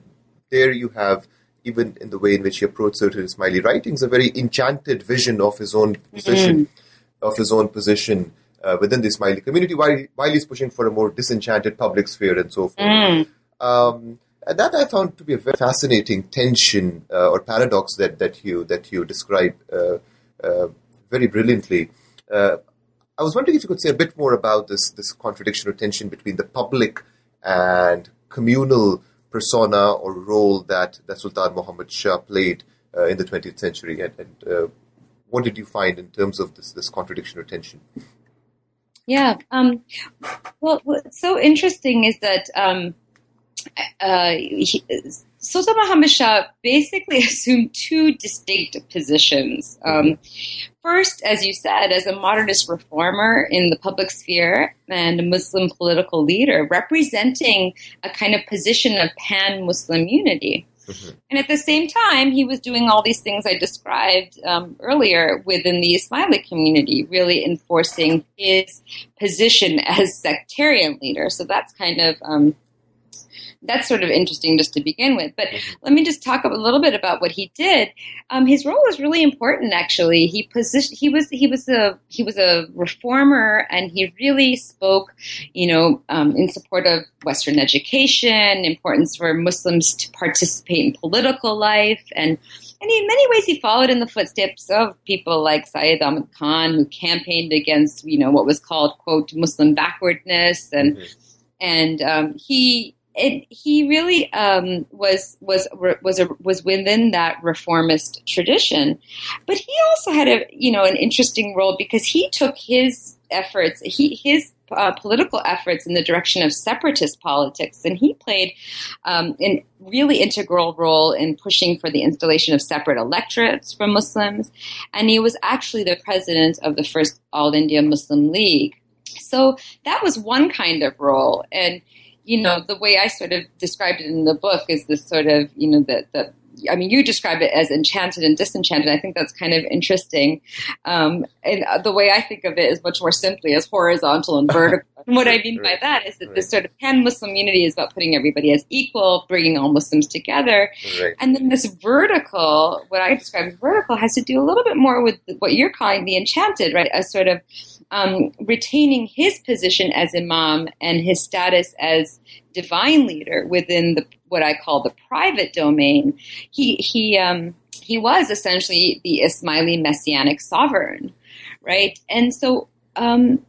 there you have, even in the way in which he approached certain Ismaili writings, a very enchanted vision of his own position, mm-hmm. of his own position uh, within the Ismaili community, while, while he's pushing for a more disenchanted public sphere and so forth. Mm. Um, and that I found to be a very fascinating tension uh, or paradox that, that you that you describe uh, uh, very brilliantly. Uh, I was wondering if you could say a bit more about this this contradiction or tension between the public and communal persona or role that, that Sultan Muhammad Shah played uh, in the 20th century, and, and uh, what did you find in terms of this this contradiction or tension? Yeah. Um, well, what's so interesting is that. Um, uh, he, Shah basically assumed two distinct positions. Um, first, as you said, as a modernist reformer in the public sphere and a Muslim political leader, representing a kind of position of pan Muslim unity. Mm-hmm. And at the same time, he was doing all these things I described um, earlier within the Ismaili community, really enforcing his position as sectarian leader. So that's kind of um, that's sort of interesting just to begin with. But mm-hmm. let me just talk a little bit about what he did. Um, his role was really important, actually. He position he was he was a he was a reformer, and he really spoke, you know, um, in support of Western education, importance for Muslims to participate in political life, and. And in many ways, he followed in the footsteps of people like Syed Ahmad Khan, who campaigned against, you know, what was called "quote Muslim backwardness," and mm-hmm. and um, he it, he really um, was was was a, was within that reformist tradition, but he also had a you know an interesting role because he took his efforts he his uh, political efforts in the direction of separatist politics, and he played um, a really integral role in pushing for the installation of separate electorates for Muslims, and he was actually the president of the first All India Muslim League. So that was one kind of role, and you know, the way I sort of described it in the book is this sort of, you know, that the I mean, you describe it as enchanted and disenchanted. I think that's kind of interesting. Um, and the way I think of it is much more simply as horizontal and vertical. and what I mean by that is that right. this sort of pan Muslim unity is about putting everybody as equal, bringing all Muslims together. Right. And then this vertical, what I describe as vertical, has to do a little bit more with what you're calling the enchanted, right? A sort of um, retaining his position as imam and his status as divine leader within the what I call the private domain. He he um, he was essentially the Ismaili messianic sovereign, right? And so. Um,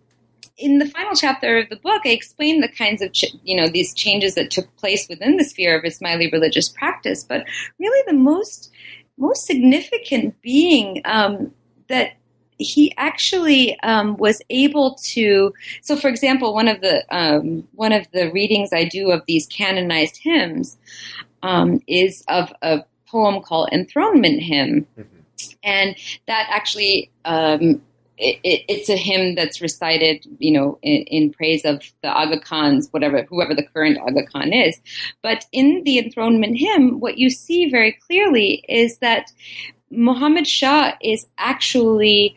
in the final chapter of the book, I explain the kinds of, ch- you know, these changes that took place within the sphere of Ismaili religious practice. But really, the most most significant being um, that he actually um, was able to. So, for example, one of the um, one of the readings I do of these canonized hymns um, is of a poem called Enthronement Hymn, mm-hmm. and that actually. Um, it, it, it's a hymn that's recited, you know, in, in, praise of the Aga Khans, whatever, whoever the current Aga Khan is. But in the enthronement hymn, what you see very clearly is that Muhammad Shah is actually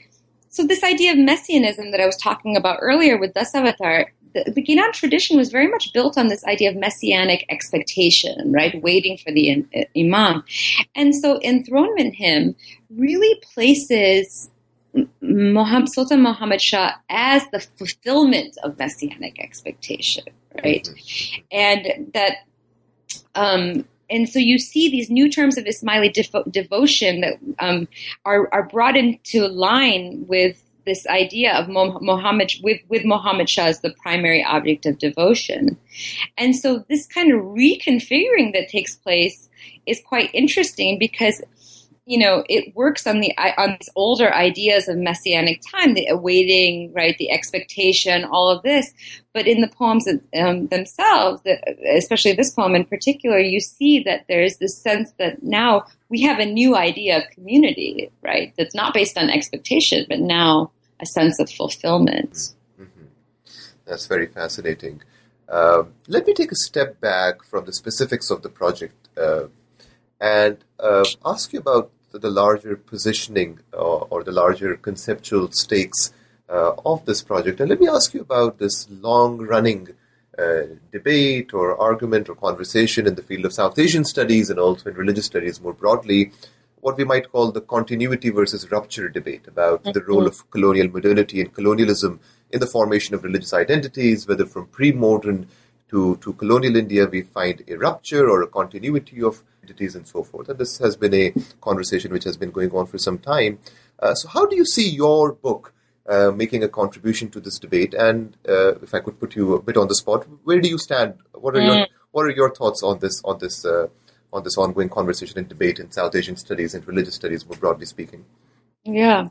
so this idea of messianism that I was talking about earlier with Dasavatar, the, the Ginan tradition was very much built on this idea of messianic expectation, right? Waiting for the uh, imam. And so enthronement hymn really places Muhammad, Sultan Muhammad Shah as the fulfillment of messianic expectation, right? Mm-hmm. And that um, and so you see these new terms of Ismaili devo- devotion that um, are, are brought into line with this idea of Muhammad with with Muhammad Shah as the primary object of devotion, and so this kind of reconfiguring that takes place is quite interesting because you know, it works on the on these older ideas of messianic time, the awaiting, right, the expectation, all of this. But in the poems um, themselves, especially this poem in particular, you see that there's this sense that now we have a new idea of community, right? That's not based on expectation, but now a sense of fulfillment. Mm-hmm. That's very fascinating. Uh, let me take a step back from the specifics of the project uh, and uh, ask you about the, the larger positioning or, or, the larger conceptual stakes uh, of this project. And let me ask you about this long running uh, debate or argument or conversation in the field of South Asian studies and also in religious studies more broadly, what we might call the continuity versus rupture debate about the role of colonial modernity and colonialism in the formation of religious identities, whether from pre modern to, to colonial India, we find a rupture or a continuity of entities and so forth. And this has been a conversation which has been going on for some time. Uh, so, how do you see your book uh, making a contribution to this debate? And uh, if I could put you a bit on the spot, where do you stand? What are mm. your what are your thoughts on this on this uh, on this ongoing conversation and debate in South Asian studies and religious studies, more broadly speaking? Yeah.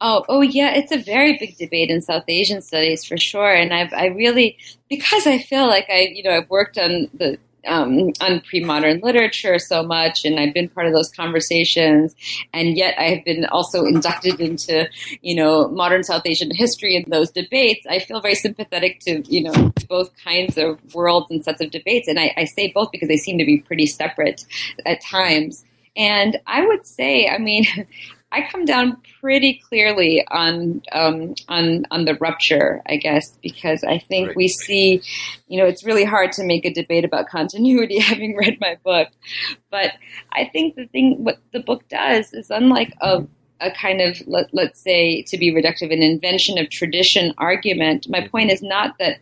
Oh, oh, yeah. It's a very big debate in South Asian studies for sure. And I've, I really, because I feel like I, you know, I've worked on the um, on pre-modern literature so much, and I've been part of those conversations, and yet I have been also inducted into, you know, modern South Asian history and those debates. I feel very sympathetic to, you know, both kinds of worlds and sets of debates, and I, I say both because they seem to be pretty separate at times. And I would say, I mean, I come down pretty clearly on um, on on the rupture, I guess, because I think right. we see, you know, it's really hard to make a debate about continuity, having read my book. But I think the thing what the book does is unlike a a kind of let, let's say to be reductive an invention of tradition argument. My point is not that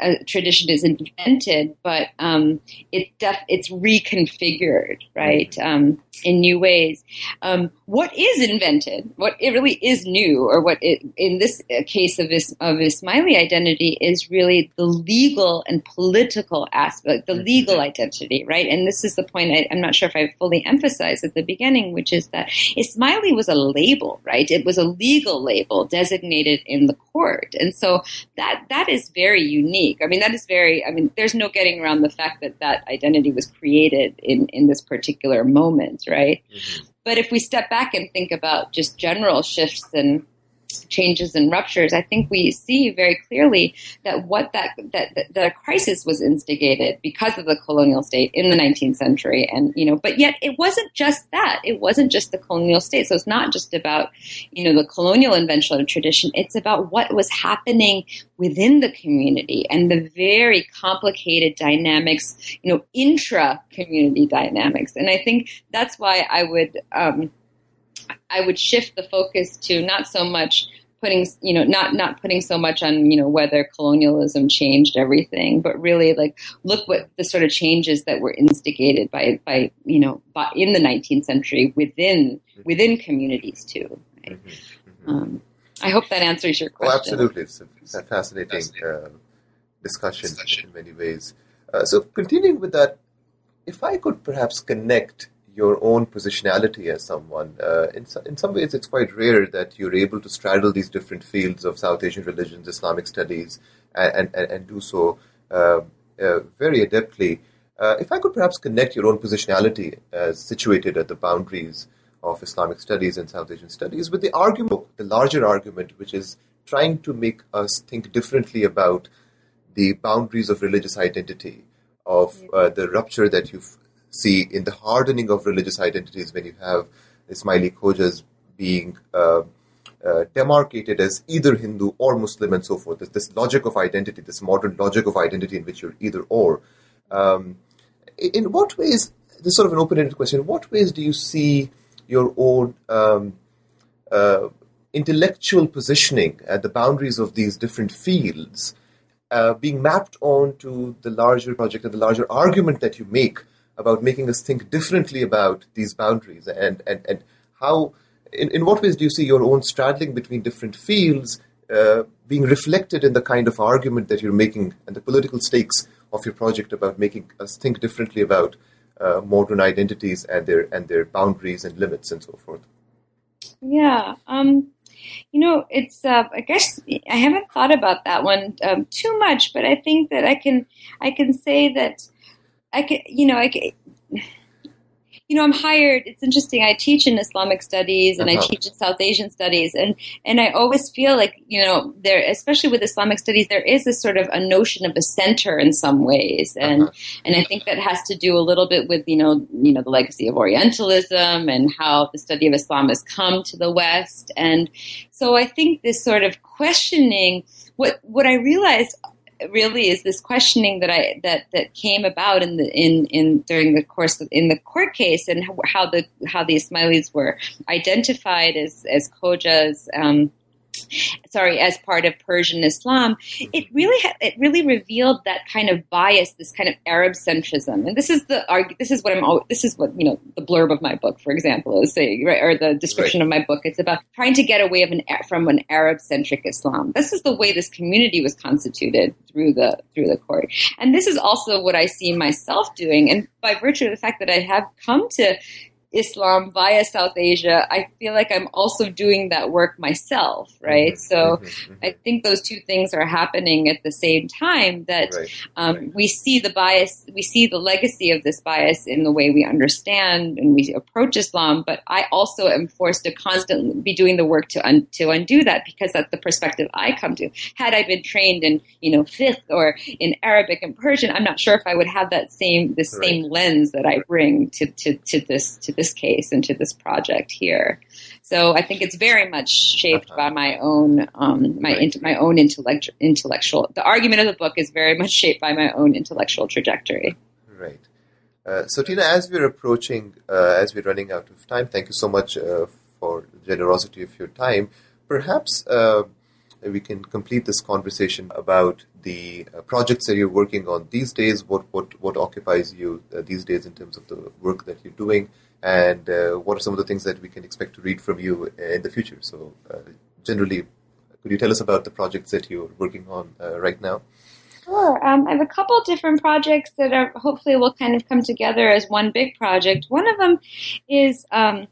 a tradition is invented, but um, it's def- it's reconfigured, right, um, in new ways. Um, what is invented, what it really is new, or what it, in this case of this of Ismaili identity is really the legal and political aspect, the mm-hmm. legal identity, right? And this is the point I, am not sure if I fully emphasized at the beginning, which is that Ismaili was a label, right? It was a legal label designated in the court, and so that that is very unique. I mean, that is very. I mean, there's no getting around the fact that that identity was created in in this particular moment, right? Mm-hmm. But if we step back and think about just general shifts and changes and ruptures, I think we see very clearly that what that, that, that the crisis was instigated because of the colonial state in the 19th century, and you know, but yet it wasn't just that. It wasn't just the colonial state. So it's not just about you know the colonial invention of tradition. It's about what was happening within the community and the very complicated dynamics, you know, intra community dynamics. And I think that's why I would. Um, I would shift the focus to not so much putting you know not not putting so much on you know whether colonialism changed everything but really like look what the sort of changes that were instigated by by you know by, in the 19th century within within communities too right? mm-hmm. Mm-hmm. Um, i hope that answers your question oh, absolutely it's a, it's a fascinating, fascinating. Uh, discussion, discussion, in many ways uh, so continuing with that if i could perhaps connect your own positionality as someone. Uh, in, in some ways, it's quite rare that you're able to straddle these different fields of South Asian religions, Islamic studies, and, and, and do so uh, uh, very adeptly. Uh, if I could perhaps connect your own positionality as situated at the boundaries of Islamic studies and South Asian studies with the argument, the larger argument, which is trying to make us think differently about the boundaries of religious identity, of uh, the rupture that you've see in the hardening of religious identities when you have Ismaili Khojas being uh, uh, demarcated as either Hindu or Muslim and so forth. This, this, logic of identity, this modern logic of identity in which you're either or. Um, in what ways, this is sort of an open-ended question, what ways do you see your own um, uh, intellectual positioning at the boundaries of these different fields uh, being mapped onto the larger project and the larger argument that you make about making us think differently about these boundaries and, and, and how, in, in what ways do you see your own straddling between different fields uh, being reflected in the kind of argument that you're making and the political stakes of your project about making us think differently about uh, modern identities and their and their boundaries and limits and so forth. Yeah. Um, you know, it's. Uh, I guess I haven't thought about that one um, too much, but I think that I can. I can say that I could, You know, I could, you know, I'm hired. It's interesting. I teach in Islamic studies and uh-huh. I teach in South Asian studies, and and I always feel like you know, there, especially with Islamic studies, there is a sort of a notion of a center in some ways, and uh-huh. and I think that has to do a little bit with you know, you know, the legacy of Orientalism and how the study of Islam has come to the West, and so I think this sort of questioning. What what I realized really is this questioning that I that that came about in the in in during the course of, in the court case and how the how the Ismailis were identified as as Khojas. Um, sorry, as part of Persian Islam, it mm-hmm. really ha- it really revealed that kind of bias, this kind of Arab centrism. And this is the argue. This is what I'm. always, This is what you know. The blurb of my book, for example, is saying, right, or the description right. of my book. It's about trying to get away of an from an Arab centric Islam. This is the way this community was constituted through the through the court, and this is also what I see myself doing. And by virtue of the fact that I have come to Islam via South Asia, I feel like I'm also doing that work myself, right? Mm-hmm, so mm-hmm, mm-hmm. I think those two things are happening at the same time that right, um, right. we see the bias, we see the legacy of this bias in the way we understand and we approach Islam, but I also am forced to constantly be doing the work to, un- to undo that because that's the perspective I come to. Had I been trained in, you know, fiqh or in Arabic and Persian, I'm not sure if I would have that same, the right. same lens that I bring to, to, to this, to this this case and to this project here. So I think it's very much shaped uh-huh. by my own um, my right. my own intellect, intellectual. The argument of the book is very much shaped by my own intellectual trajectory. Right. Uh, so Teena, as we're approaching, uh, as we're running out of time, thank you so much uh, for the generosity of your time. Perhaps uh, we can complete this conversation about the uh, projects that you're working on these days. What what what occupies you uh, these days in terms of the work that you're doing, and uh, what are some of the things that we can expect to read from you in the future? So, uh, generally, could you tell us about the projects that you're working on uh, right now? Sure. Um, I have a couple different projects that are hopefully will kind of come together as one big project. One of them is um,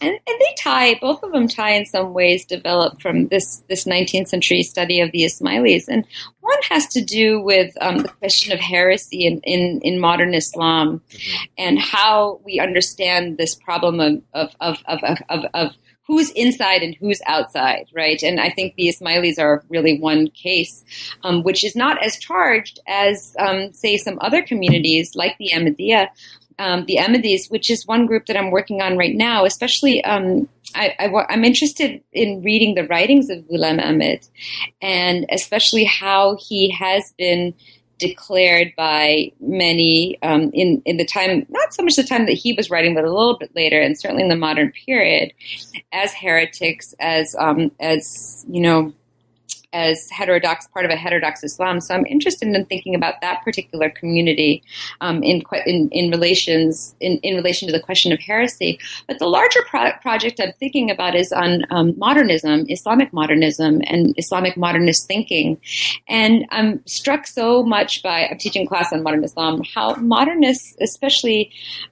and, and, they tie both of them tie in some ways developed from this this 19th century study of the Ismailis and one has to do with um, the question of heresy in, in, in modern Islam mm-hmm. and how we understand this problem of of, of, of, of, of who's inside and who's outside, right? And I think the Ismailis are really one case, um, which is not as charged as, um, say, some other communities like the Ahmadiyya, um, the Ahmadis, which is one group that I'm working on right now, especially. Um, I, am interested in reading the writings of Ghulam Ahmed and especially how he has been declared by many um, in, in the time, not so much the time that he was writing, but a little bit later, and certainly in the modern period, as heretics, as, um, as you know, as heterodox part of a heterodox Islam. So I'm interested in thinking about that particular community um, in, in, in relations in, in relation to the question of heresy. But the larger pro- project I'm thinking about is on um, modernism, Islamic modernism, and Islamic modernist thinking. And I'm struck so much by I'm teaching class on modern Islam how modernists, especially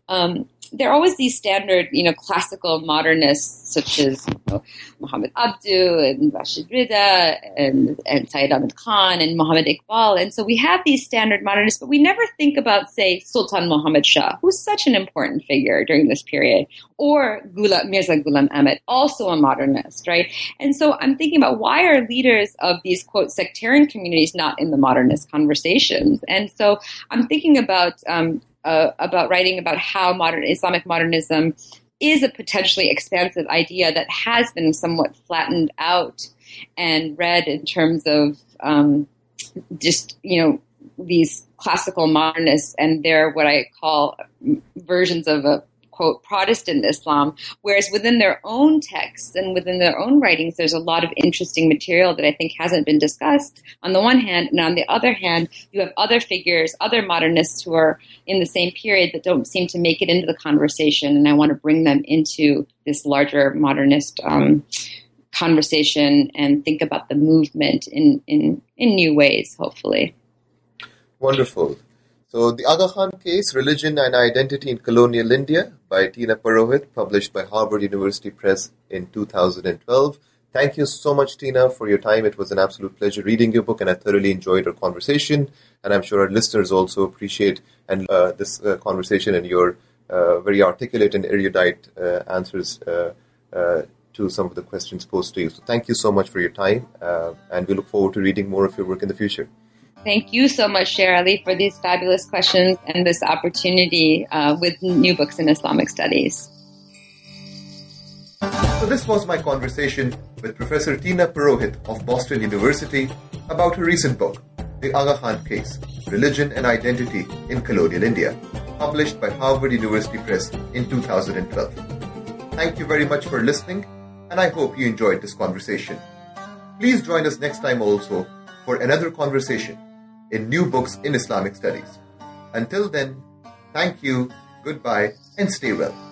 um, there are always these standard, you know, classical modernists such as you know, Muhammad Abduh and Rashid Rida and, and Syed Ahmad Khan and Muhammad Iqbal. And so we have these standard modernists, but we never think about, say, Sultan Muhammad Shah, who's such an important figure during this period, or Gula, Mirza Ghulam Ahmed, also a modernist, right? And so I'm thinking about why are leaders of these, quote, sectarian communities not in the modernist conversations? And so I'm thinking about um, uh, about writing about how modern Islamic modernism is a potentially expansive idea that has been somewhat flattened out and read in terms of um, just you know these classical modernists and their what I call versions of a quote Protestant Islam, whereas within their own texts and within their own writings, there's a lot of interesting material that I think hasn't been discussed on the one hand, and on the other hand, you have other figures, other modernists who are in the same period that don't seem to make it into the conversation, and I want to bring them into this larger modernist. Um, conversation and think about the movement in, in, in new ways, hopefully. Wonderful. So, The Aga Khan Case Religion and Identity in Colonial India by Teena Purohit, published by Harvard University Press in 2012. Thank you so much, Teena, for your time. It was an absolute pleasure reading your book, and I thoroughly enjoyed our conversation. And I'm sure our listeners also appreciate and uh, this uh, conversation and your uh, very articulate and erudite uh, answers uh, uh, to some of the questions posed to you. So, thank you so much for your time, and we look forward to reading more of your work in the future. Thank you so much, Sher Ali, for these fabulous questions and this opportunity uh, with new books in Islamic studies. So, this was my conversation with Professor Teena Purohit of Boston University about her recent book, The Aga Khan Case Religion and Identity in Colonial India, published by Harvard University Press in 2012. Thank you very much for listening, and I hope you enjoyed this conversation. Please join us next time also for another conversation in new books in Islamic studies. Until then, thank you, goodbye, and stay well.